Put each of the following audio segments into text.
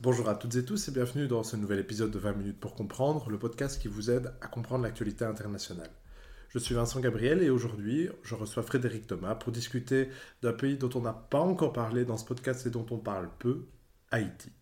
Bonjour à toutes et tous et bienvenue dans ce nouvel épisode de 20 minutes pour comprendre, le podcast qui vous aide à comprendre l'actualité internationale. Je suis Vincent Gabriel et aujourd'hui je reçois Frédéric Thomas pour discuter d'un pays dont on n'a pas encore parlé dans ce podcast et dont on parle peu, Haïti.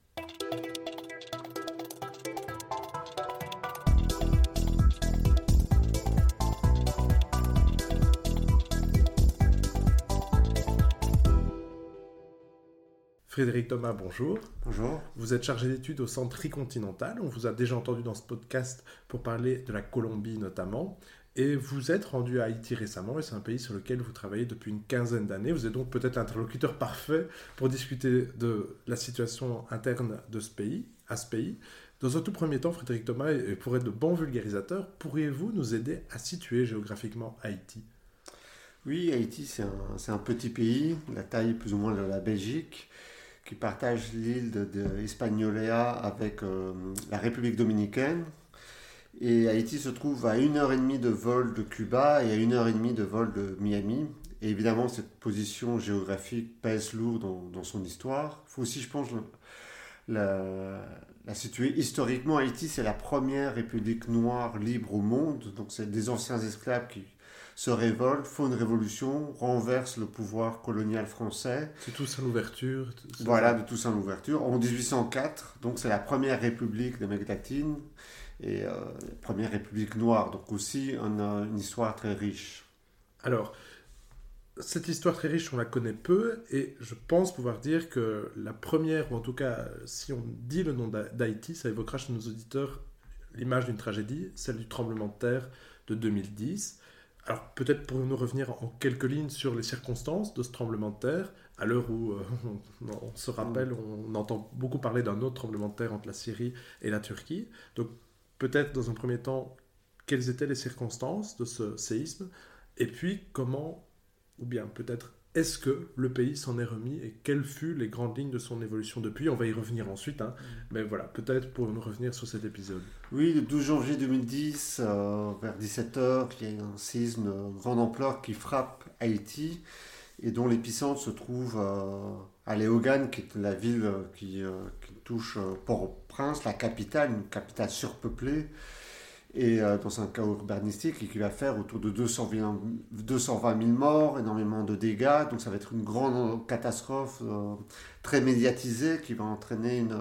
Frédéric Thomas, bonjour. Bonjour. Vous êtes chargé d'études au Centre Tricontinental. On vous a déjà entendu dans ce podcast pour parler de la Colombie notamment. Et vous êtes rendu à Haïti récemment, et c'est un pays sur lequel vous travaillez depuis une quinzaine d'années. Vous êtes donc peut-être l'interlocuteur parfait pour discuter de la situation interne de ce pays, à ce pays. Dans un tout premier temps, Frédéric Thomas, et pour être de bons vulgarisateurs, pourriez-vous nous aider à situer géographiquement Haïti? Oui, Haïti, c'est un, un, petit pays, la taille plus ou moins de la Belgique qui partage l'île de, de avec euh, la République dominicaine. Et Haïti se trouve à une heure et demie de vol de Cuba et à une heure et demie de vol de Miami. Et évidemment, cette position géographique pèse lourd dans, son histoire. Il faut aussi, je pense, la situer historiquement. Haïti, c'est la première république noire libre au monde. Donc, c'est des anciens esclaves qui se révolte, font une révolution, renverse le pouvoir colonial français. C'est tout ça l'ouverture. Voilà, de tout ça l'ouverture. En 1804, donc c'est la première république d'Amérique latine et euh, première république noire. Donc aussi on a une histoire très riche. Alors, cette histoire très riche, on la connaît peu, et je pense pouvoir dire que la première, ou en tout cas, si on dit le nom d'Haïti, ça évoquera chez nos auditeurs l'image d'une tragédie, celle du tremblement de terre de 2010. Alors peut-être pourrions-nous revenir en quelques lignes sur les circonstances de ce tremblement de terre, à l'heure où euh, on, se rappelle, on entend beaucoup parler d'un autre tremblement de terre entre la Syrie et la Turquie. Donc peut-être dans un premier temps, quelles étaient les circonstances de ce séisme, et puis comment, ou bien peut-être est-ce que le pays s'en est remis et quelles furent les grandes lignes de son évolution depuis? On va y revenir ensuite, hein. mm. mais voilà, peut-être pour nous revenir sur cet épisode. Oui, le 12 janvier 2010, euh, vers 17h, il y a un séisme de grande ampleur qui frappe Haïti et dont l'épicentre se trouve euh, à Léogane, qui est la ville qui, euh, qui touche Port-au-Prince, la capitale, une capitale surpeuplée et euh, dans un chaos urbanistique et qui va faire autour de 220, 220 000 morts, énormément de dégâts. Donc ça va être une grande catastrophe euh, très médiatisée qui va entraîner une,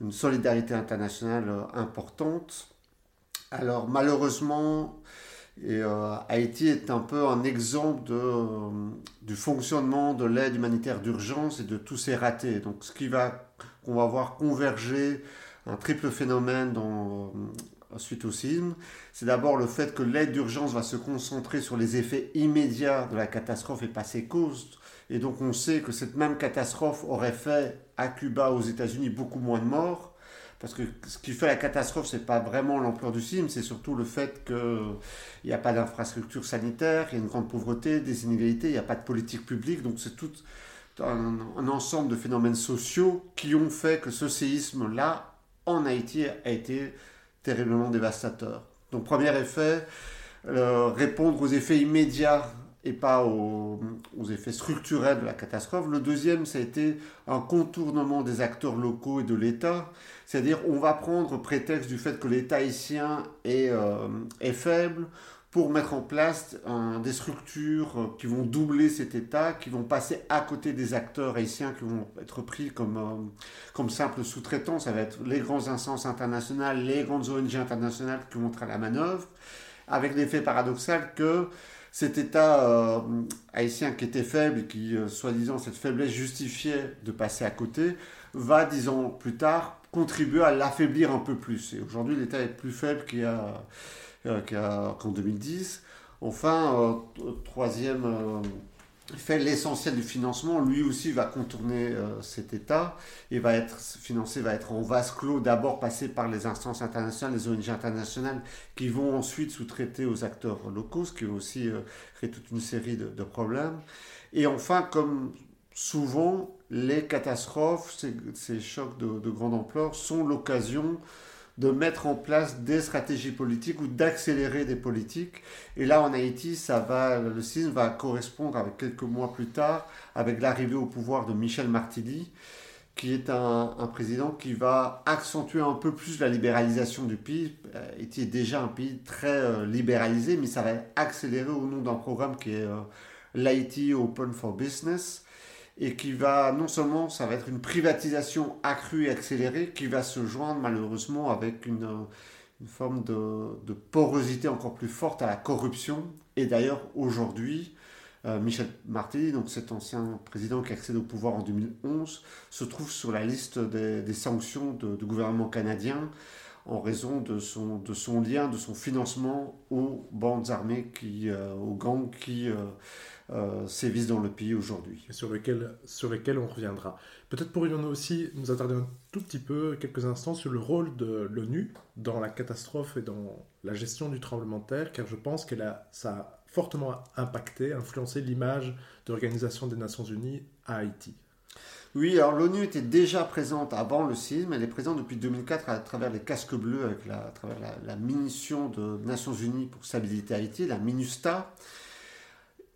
une solidarité internationale euh, importante. Alors malheureusement, Haïti est un peu un exemple de, du fonctionnement de l'aide humanitaire d'urgence et de tous ces ratés. Donc ce qui va qu'on va voir converger un triple phénomène dans, suite au sisme, c'est d'abord le fait que l'aide d'urgence va se concentrer sur les effets immédiats de la catastrophe et pas ses causes. Et donc on sait que cette même catastrophe aurait fait à Cuba, aux États-Unis, beaucoup moins de morts. Parce que ce qui fait la catastrophe, c'est pas vraiment l'ampleur du sisme, c'est surtout le fait qu'il n'y a pas d'infrastructure sanitaire, il y a une grande pauvreté, des inégalités, il n'y a pas de politique publique. Donc c'est tout un, un ensemble de phénomènes sociaux qui ont fait que ce séisme-là, en Haïti, a été terriblement dévastateur. Donc premier effet, euh, répondre aux effets immédiats et pas aux, effets structurels de la catastrophe. Le deuxième, ça a été un contournement des acteurs locaux et de l'État. C'est-à-dire, on va prendre prétexte du fait que l'État haïtien est, euh, est faible pour mettre en place des structures euh, qui vont doubler cet État, qui vont passer à côté des acteurs haïtiens qui vont être pris comme, euh, simples sous-traitants. Ça va être les grands instances internationales, les grandes ONG internationales qui vont être à la manœuvre, avec l'effet paradoxal que cet État euh, haïtien qui était faible qui, soi-disant, cette faiblesse justifiait de passer à côté, va, dix ans plus tard, contribuer à l'affaiblir un peu plus. Et aujourd'hui, l'État est plus faible qu'il y a euh, qu'en 2010. Enfin, euh, troisième euh, fait l'essentiel du financement, lui aussi va contourner cet État et va être financé, va être en vase clos, d'abord passé par les instances internationales, les ONG internationales, qui vont ensuite sous-traiter aux acteurs locaux, ce qui va aussi créer toute une série de, problèmes. Et enfin, comme souvent, les catastrophes, ces, chocs de, grande ampleur sont l'occasion de mettre en place des stratégies politiques ou d'accélérer des politiques. Et là, en Haïti, ça va, le séisme va correspondre avec quelques mois plus tard avec l'arrivée au pouvoir de Michel Martelly, qui est un, président qui va accentuer un peu plus la libéralisation du pays. Haïti est déjà un pays très libéralisé, mais ça va accélérer au nom d'un programme qui est l'Haïti Open for Business et qui va, non seulement, ça va être une privatisation accrue et accélérée, qui va se joindre malheureusement avec une, une forme de, porosité encore plus forte à la corruption. Et d'ailleurs, aujourd'hui, euh, Michel Martelly, donc cet ancien président qui accède au pouvoir en 2011, se trouve sur la liste des, sanctions du gouvernement canadien en raison de son, lien, de son financement aux bandes armées, euh, aux gangs qui... Euh, euh, sévissent dans le pays aujourd'hui. Sur lesquels, sur lesquels on reviendra. Peut-être pourrions-nous aussi nous attarder un tout petit peu, quelques instants, sur le rôle de l'ONU dans la catastrophe et dans la gestion du tremblement de terre, car je pense que ça a fortement impacté, influencé l'image de l'Organisation des Nations Unies à Haïti. Oui, alors l'ONU était déjà présente avant le séisme, elle est présente depuis 2004 à travers les casques bleus, avec la, à travers la, la mission de Nations Unies pour stabilité Haïti, la MINUSTA.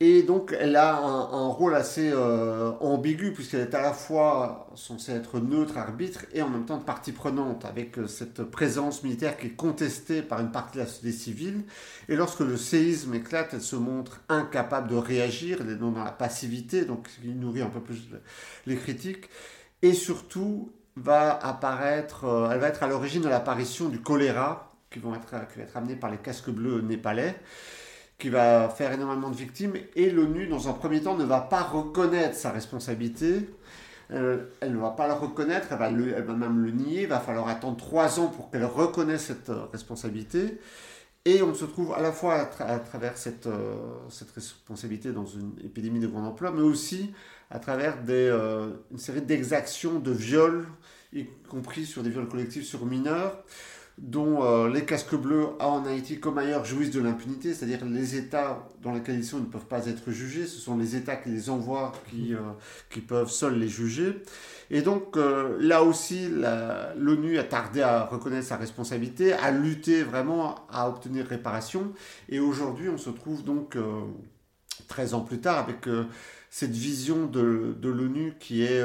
Et donc, elle a un, rôle assez euh, ambigu, puisqu'elle est à la fois censée être neutre, arbitre, et en même temps partie prenante, avec euh, cette présence militaire qui est contestée par une partie de la société civile. Et lorsque le séisme éclate, elle se montre incapable de réagir, elle est dans la passivité, donc il nourrit un peu plus les critiques. Et surtout, va apparaître, euh, elle va être à l'origine de l'apparition du choléra, qui, être, qui va être amené par les casques bleus népalais qui va faire énormément de victimes, et l'ONU, dans un premier temps, ne va pas reconnaître sa responsabilité. Euh, elle ne va pas le reconnaître, elle va, elle va, même le nier. Il va falloir attendre trois ans pour qu'elle reconnaisse cette euh, responsabilité. Et on se trouve à la fois à, travers cette, euh, cette, responsabilité dans une épidémie de grande ampleur, mais aussi à travers des, une série d'exactions, de viols, y compris sur des viols collectifs sur mineurs dont euh, les casques bleus en Haïti comme ailleurs jouissent de l'impunité, c'est-à-dire les États dans lesquels ils sont ne peuvent pas être jugés, ce sont les États qui les envoient qui, euh, peuvent seuls les juger. Et donc euh, là aussi, l'ONU a tardé à reconnaître sa responsabilité, à lutter vraiment, à obtenir réparation. Et aujourd'hui, on se trouve donc 13 ans plus tard avec cette vision de, l'ONU qui est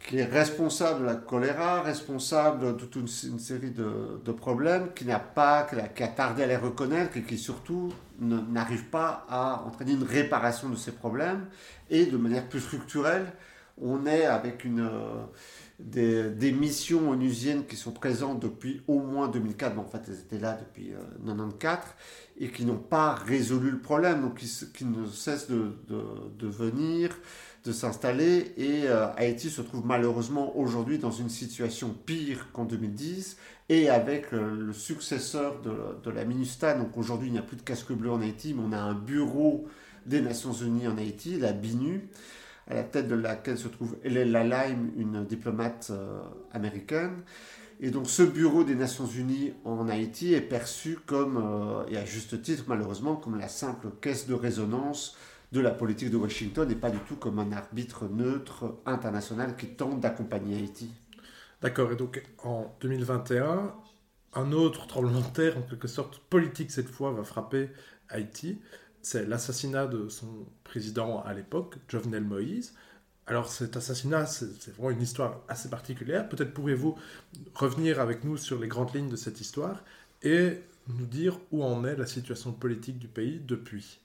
qui est responsable de la choléra, responsable de toute une, série de, problèmes, qui n'a pas, qui a, tardé à les reconnaître et qui surtout n'arrive pas à entraîner une réparation de ces problèmes. Et de manière plus structurelle, on est avec euh, des, missions onusiennes qui sont présentes depuis au moins 2004, mais en fait elles étaient là depuis 1994, euh, et qui n'ont pas résolu le problème, donc qui, ne cessent de venir de s'installer et euh, Haïti se trouve malheureusement aujourd'hui dans une situation pire qu'en 2010 et avec euh, le successeur de, la MINUSTA, donc aujourd'hui il n'y a plus de casque bleu en Haïti, mais on a un bureau des Nations Unies en Haïti, la BINU, à la tête de laquelle se trouve Hélène Lalaim, une diplomate euh, américaine. Et donc ce bureau des Nations Unies en Haïti est perçu comme, et à juste titre malheureusement, comme la simple caisse de résonance de la politique de Washington et pas du tout comme un arbitre neutre international qui tente d'accompagner Haïti. D'accord, et donc en 2021, un autre tremblement de terre, en quelque sorte politique cette fois, va frapper Haïti. C'est l'assassinat de son président à l'époque, Jovenel Moïse. Alors cet assassinat, c'est vraiment une histoire assez particulière. Peut-être pourriez-vous revenir avec nous sur les grandes lignes de cette histoire et nous dire où en est la situation politique du pays depuis.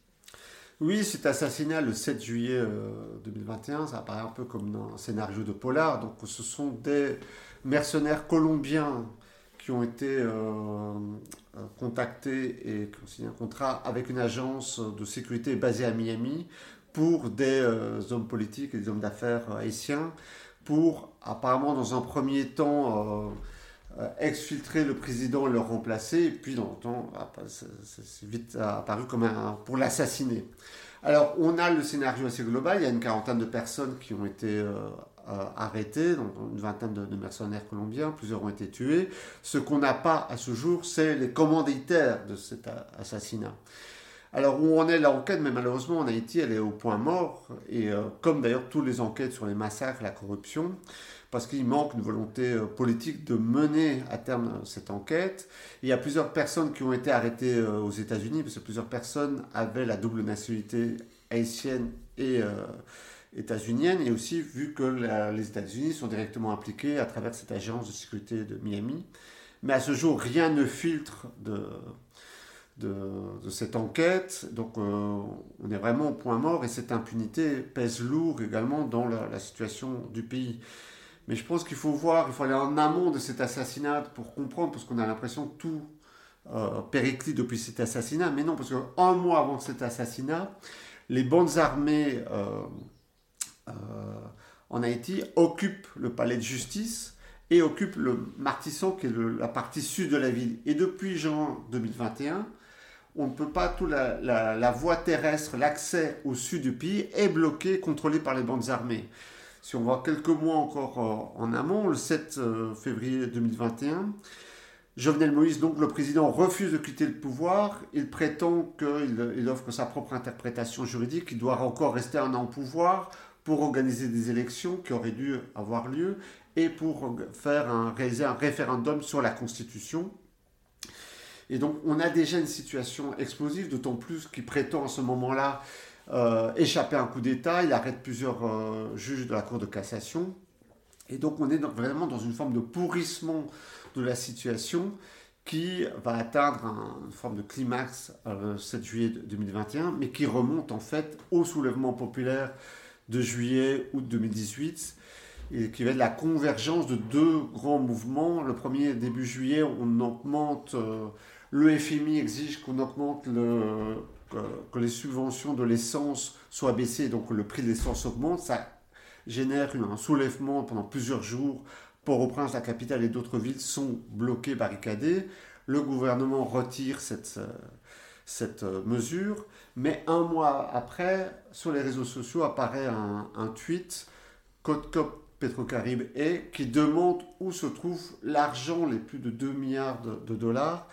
Oui, cet assassinat le 7 juillet 2021, euh, ça apparaît un peu comme un scénario de polar. Donc ce sont des mercenaires colombiens qui ont été euh, euh, contactés et qui ont signé un contrat avec une agence de sécurité basée à Miami pour des hommes politiques et des hommes d'affaires haïtiens pour apparemment dans un premier temps euh, exfiltrer le président, le remplacer, et puis dans le temps, c'est vite apparu comme un, pour l'assassiner. Alors, on a le scénario assez global, il y a une quarantaine de personnes qui ont été euh, euh, arrêtées, donc une vingtaine de, mercenaires colombiens, plusieurs ont été tués. Ce qu'on n'a pas à ce jour, c'est les commanditaires de cet assassinat. Alors, où en est l'enquête, mais malheureusement en Haïti, elle est au point mort, et comme d'ailleurs toutes les enquêtes sur les massacres, la corruption, parce qu'il manque une volonté euh, politique de mener à terme euh, cette enquête. Il y a plusieurs personnes qui ont été arrêtées euh, aux États-Unis, parce que plusieurs personnes avaient la double nationalité haïtienne et, états-unienne et aussi vu que les États-Unis sont directement impliqués à travers cette agence de sécurité de Miami. Mais à ce jour, rien ne filtre de, de, cette enquête. Donc euh, on est vraiment au point mort et cette impunité pèse lourd également dans la, situation du pays. Mais je pense qu'il faut voir, il faut aller en amont de cet assassinat pour comprendre, parce qu'on a l'impression que tout euh, périclite depuis cet assassinat. Mais non, parce qu'un mois avant cet assassinat, les bandes armées euh, euh, en Haïti occupent le palais de justice et occupent le Martissan, qui est la partie sud de la ville. Et depuis juin 2021, on ne peut pas, tout la, voie terrestre, l'accès au sud du pays est bloqué, contrôlé par les bandes armées. Si on voit quelques mois encore euh, en amont, le 7 février 2021, Jovenel Moïse, donc le président, refuse de quitter le pouvoir. Il prétend qu'il offre sa propre interprétation juridique. Il doit encore rester un an au pouvoir pour organiser des élections qui auraient dû avoir lieu et pour réaliser un référendum sur la Constitution. Et donc on a déjà une situation explosive, d'autant plus qu'il prétend à ce moment-là euh, échapper à un coup d'État. Il arrête plusieurs euh, juges de la Cour de cassation. Et donc on est vraiment dans une forme de pourrissement de la situation qui va atteindre une forme de climax le 7 juillet 2021, mais qui remonte en fait au soulèvement populaire de juillet-août 2018, et qui va être la convergence de deux grands mouvements. Le premier, début juillet, on augmente, euh, le FMI exige qu'on augmente le, que, les subventions de l'essence soient baissées, donc le prix de l'essence augmente. Ça génère un soulèvement pendant plusieurs jours Port-au-Prince, la capitale et d'autres villes sont bloquées, barricadées. Le gouvernement retire cette, cette euh, mesure, mais un mois après, sur les réseaux sociaux apparaît un, tweet Code Cop Petrocaribe et qui demande où se trouve l'argent, les plus de 2 milliards de, dollars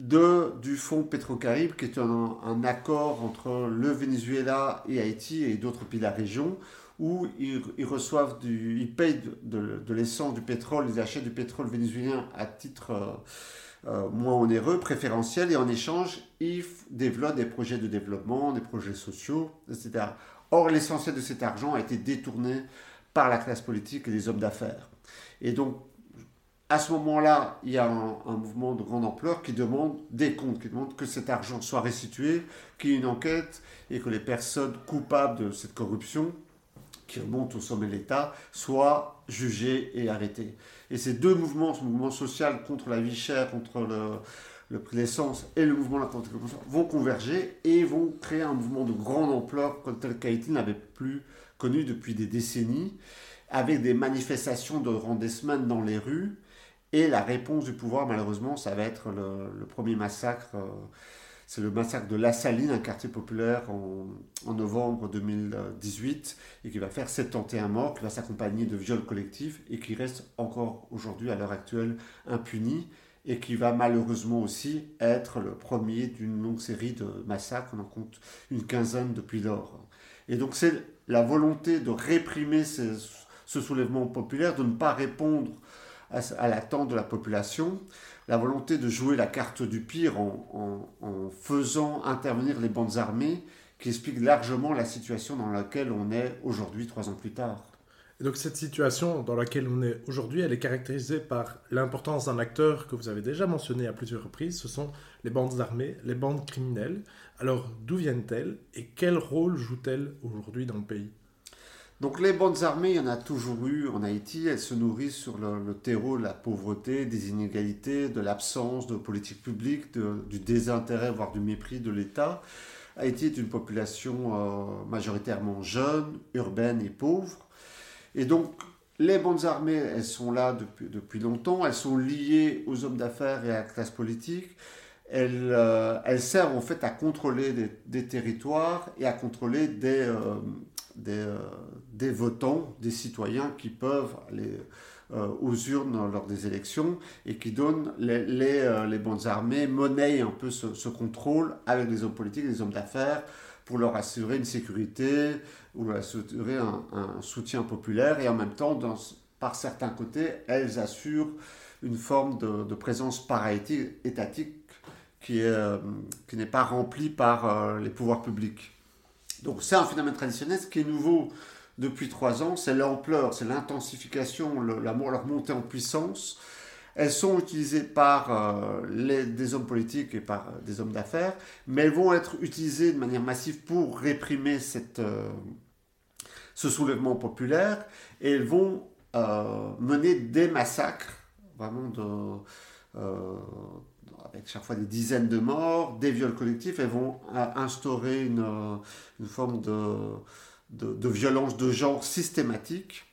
de, du fonds Petrocaribe, qui est un, accord entre le Venezuela et Haïti et d'autres pays de la région, où ils, reçoivent du, ils payent de, l'essence, du pétrole, ils achètent du pétrole vénézuélien à titre euh, euh, moins onéreux, préférentiel, et en échange, ils développent des projets de développement, des projets sociaux, etc. Or, l'essentiel de cet argent a été détourné par la classe politique et les hommes d'affaires. Et donc, à ce moment-là, il y a un, mouvement de grande ampleur qui demande des comptes, qui demande que cet argent soit restitué, qu'il y ait une enquête et que les personnes coupables de cette corruption qui remonte au sommet de l'État, soit jugé et arrêté. Et ces deux mouvements, ce mouvement social contre la vie chère, contre le, prix de l'essence et le mouvement de la vont converger et vont créer un mouvement de grande ampleur tel qu'Haïti n'avait plus connu depuis des décennies, avec des manifestations durant des semaines dans les rues. Et la réponse du pouvoir, malheureusement, ça va être le, premier massacre. Euh, c'est le massacre de La Saline, un quartier populaire en, novembre 2018, et qui va faire 71 morts, qui va s'accompagner de viols collectifs, et qui reste encore aujourd'hui, à l'heure actuelle, impuni, et qui va malheureusement aussi être le premier d'une longue série de massacres. On en compte une quinzaine depuis lors. Et donc c'est la volonté de réprimer ce, soulèvement populaire, de ne pas répondre à, l'attente de la population, la volonté de jouer la carte du pire en, faisant intervenir les bandes armées qui explique largement la situation dans laquelle on est aujourd'hui, trois ans plus tard. Et donc cette situation dans laquelle on est aujourd'hui, elle est caractérisée par l'importance d'un acteur que vous avez déjà mentionné à plusieurs reprises, ce sont les bandes armées, les bandes criminelles. Alors d'où viennent-elles et quel rôle jouent-elles aujourd'hui dans le pays? Donc les bandes armées, il y en a toujours eu en Haïti. Elles se nourrissent sur le, terreau de la pauvreté, des inégalités, de l'absence de politique publique, du désintérêt, voire du mépris de l'État. Haïti est une population euh, majoritairement jeune, urbaine et pauvre. Et donc les bandes armées, elles sont là depuis, depuis longtemps. Elles sont liées aux hommes d'affaires et à la classe politique. Elles, euh, elles, servent en fait à contrôler des, territoires et à contrôler des, euh, euh, des, votants, des citoyens qui peuvent aller euh, aux urnes lors des élections et qui donnent les, les, euh, les bandes armées, monnaient un peu ce, contrôle avec les hommes politiques, les hommes d'affaires pour leur assurer une sécurité ou leur assurer un, soutien populaire et en même temps, par certains côtés, elles assurent une forme de, présence para-étatique qui n'est pas remplie par les pouvoirs publics. Donc c'est un phénomène traditionnel. Ce qui est nouveau depuis trois ans, c'est l'ampleur, c'est l'intensification, leur montée en puissance. Elles sont utilisées par euh, des hommes politiques et par euh, des hommes d'affaires, mais elles vont être utilisées de manière massive pour réprimer euh, ce soulèvement populaire et elles vont mener des massacres, vraiment de, avec chaque fois des dizaines de morts, des viols collectifs. Elles vont instaurer une, une forme de violence de genre systématique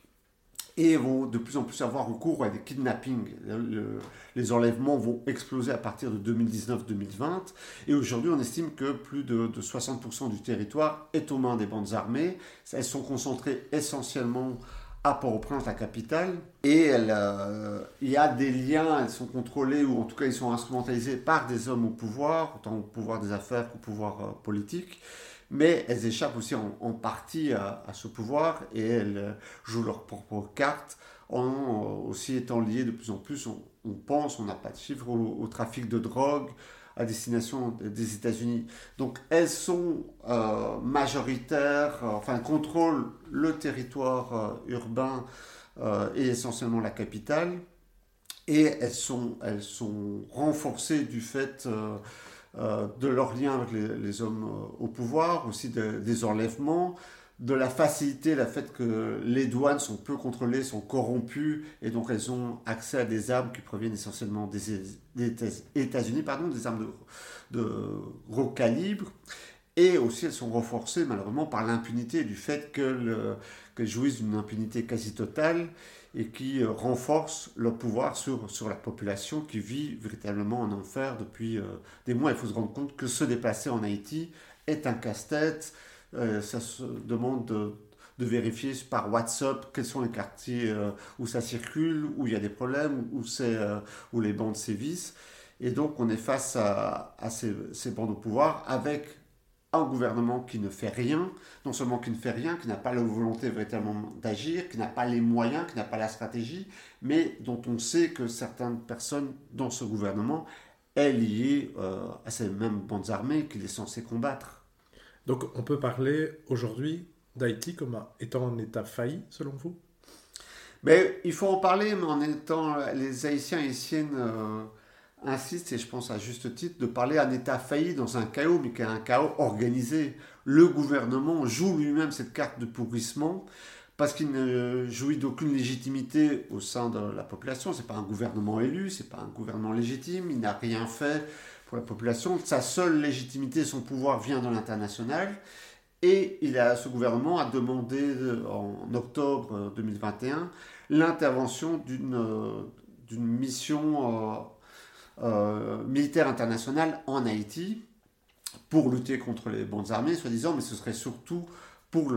et vont de plus en plus avoir recours à des kidnappings. les enlèvements vont exploser à partir de 2019-2020 et aujourd'hui on estime que plus de, 60% du territoire est aux mains des bandes armées. Elles sont concentrées essentiellement à Port-au-Prince, la capitale, et euh, il y a des liens, elles sont contrôlées ou en tout cas ils sont instrumentalisés par des hommes au pouvoir, autant au pouvoir des affaires qu'au pouvoir euh, politique. Mais elles échappent aussi en, partie à, ce pouvoir et elles euh, jouent leur propre carte en aussi étant liées de plus en plus, on, pense, on n'a pas de chiffres, au, trafic de drogue à destination des États-Unis. Donc elles sont euh, majoritaires, enfin contrôlent le territoire urbain et essentiellement la capitale, et elles sont, elles sont renforcées du fait euh, de leur lien avec les, hommes euh, au pouvoir, aussi des enlèvements, de la facilité, le fait que les douanes sont peu contrôlées, sont corrompues, et donc elles ont accès à des armes qui proviennent essentiellement des, États-Unis, pardon, des armes de, de, gros calibre. Et aussi, elles sont renforcées malheureusement par l'impunité, du fait qu'elles jouissent d'une impunité quasi totale et qui euh, renforce leur pouvoir sur, sur la population qui vit véritablement en enfer depuis euh, des mois. Il faut se rendre compte que se déplacer en Haïti est un casse-tête. Euh, ça se demande de, vérifier par WhatsApp quels sont les quartiers où ça circule, où il y a des problèmes, où, où les bandes sévissent. Et donc on est face à, ces, bandes au pouvoir avec un gouvernement qui ne fait rien, non seulement qui ne fait rien, qui n'a pas la volonté véritablement d'agir, qui n'a pas les moyens, qui n'a pas la stratégie, mais dont on sait que certaines personnes dans ce gouvernement est liées euh, à ces mêmes bandes armées qu'il est censé combattre. Donc on peut parler aujourd'hui d'Haïti comme étant un État failli, selon vous? Mais il faut en parler, mais en étant les Haïtiens et Haïtiennes euh, insiste, et je pense à juste titre, de parler d'un État failli dans un chaos, mais qui est un chaos organisé. Le gouvernement joue lui-même cette carte de pourrissement parce qu'il ne jouit d'aucune légitimité au sein de la population. C'est pas un gouvernement élu, c'est pas un gouvernement légitime, il n'a rien fait pour la population. Sa seule légitimité, son pouvoir vient de l'international. Et il a, ce gouvernement a demandé en octobre 2021 l'intervention d'une mission euh, euh, militaire international en Haïti pour lutter contre les bandes armées, soi-disant, mais ce serait surtout pour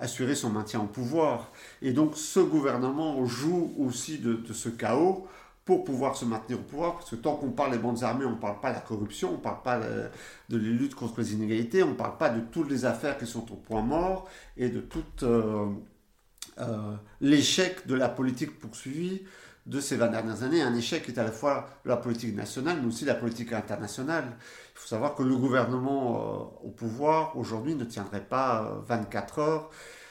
assurer son maintien au pouvoir. Et donc ce gouvernement joue aussi de, ce chaos pour pouvoir se maintenir au pouvoir, parce que tant qu'on parle des bandes armées, on ne parle pas de la corruption, on ne parle pas de, de la lutte contre les inégalités, on ne parle pas de toutes les affaires qui sont au point mort et de tout euh, euh, l'échec de la politique poursuivie de ces 20 dernières années, un échec qui est à la fois la politique nationale, mais aussi la politique internationale. Il faut savoir que le gouvernement euh, au pouvoir aujourd'hui ne tiendrait pas 24 euh, heures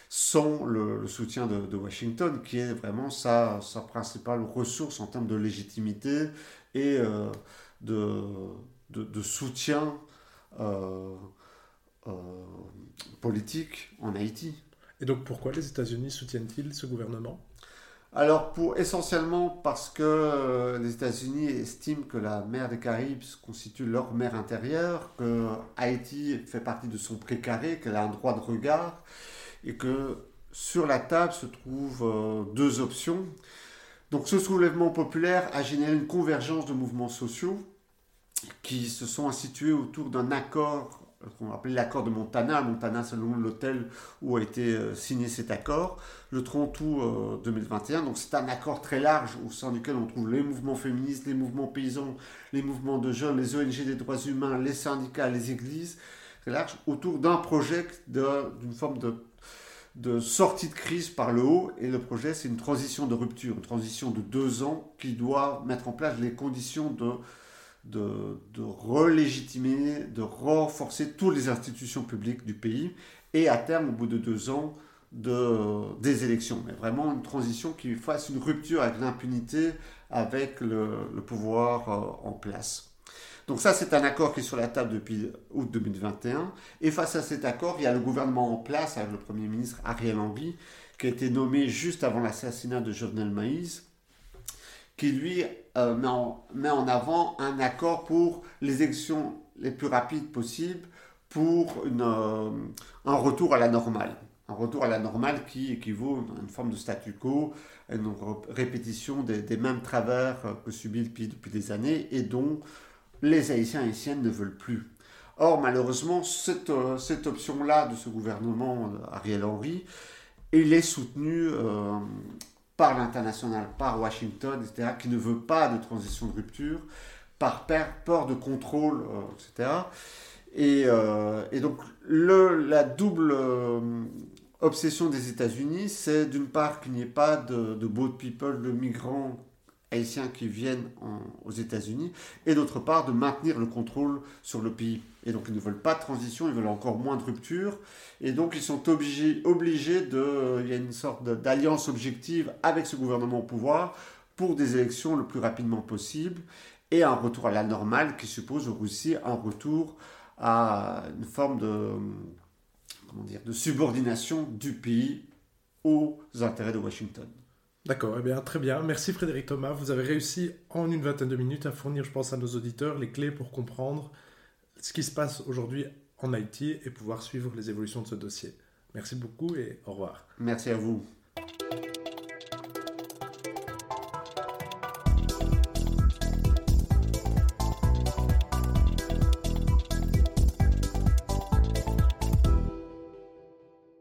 sans le, soutien de, Washington, qui est vraiment sa, sa, principale ressource en termes de légitimité et euh, de, de, soutien politique en Haïti. Et donc pourquoi les États-Unis soutiennent-ils ce gouvernement? Alors, pour, essentiellement parce que euh, les États-Unis estiment que la mer des Caraïbes constitue leur mer intérieure, que Haïti fait partie de son précaré, qu'elle a un droit de regard, et que sur la table se trouvent euh, deux options. Donc, ce soulèvement populaire a généré une convergence de mouvements sociaux qui se sont institués autour d'un accord qu'on appelle l'accord de Montana. Montana, de l'hôtel où a été euh, signé cet accord, le 30 août 2021. Donc c'est un accord très large au sein duquel on trouve les mouvements féministes, les mouvements paysans, les mouvements de jeunes, les ONG des droits humains, les syndicats, les églises, très large, autour d'un projet d'une forme de, de sortie de crise par le haut. Et le projet, c'est une transition de rupture, une transition de deux ans qui doit mettre en place les conditions de de, de relégitimer, de renforcer toutes les institutions publiques du pays et à terme, au bout de deux ans, de, des élections, mais vraiment une transition qui fasse une rupture avec l'impunité, avec le, pouvoir euh, en place. Donc ça, c'est un accord qui est sur la table depuis août 2021. Et face à cet accord, il y a le gouvernement en place avec le Premier ministre Ariel Henry, qui a été nommé juste avant l'assassinat de Jovenel Maïs, qui lui euh, met, en, met, en, avant un accord pour les élections les plus rapides possibles, pour euh, un retour à la normale un retour à la normale qui équivaut à une forme de statu quo, à une répétition des, mêmes travers que subit depuis des années et dont les Haïtiens et Haïtiennes ne veulent plus. Or, malheureusement, cette, cette option-là de ce gouvernement euh, Ariel Henry, il est soutenu euh, par l'international, par Washington, etc., qui ne veut pas de transition de rupture, par peur de contrôle, euh, etc. Et, donc, la double obsession des États-Unis, c'est d'une part qu'il n'y ait pas de, de boat people, de migrants haïtiens qui viennent aux États-Unis, et d'autre part de maintenir le contrôle sur le pays. Et donc ils ne veulent pas de transition, ils veulent encore moins de rupture, et donc ils sont obligés, de... Il y a une sorte d'alliance objective avec ce gouvernement au pouvoir pour des élections le plus rapidement possible, et un retour à la normale qui suppose aussi un retour à une forme de comment dire, de subordination du pays aux intérêts de Washington. D'accord, eh bien, très bien. Merci Frédéric Thomas. Vous avez réussi en une vingtaine de minutes à fournir, je pense, à nos auditeurs les clés pour comprendre ce qui se passe aujourd'hui en Haïti et pouvoir suivre les évolutions de ce dossier. Merci beaucoup et au revoir. Merci à vous.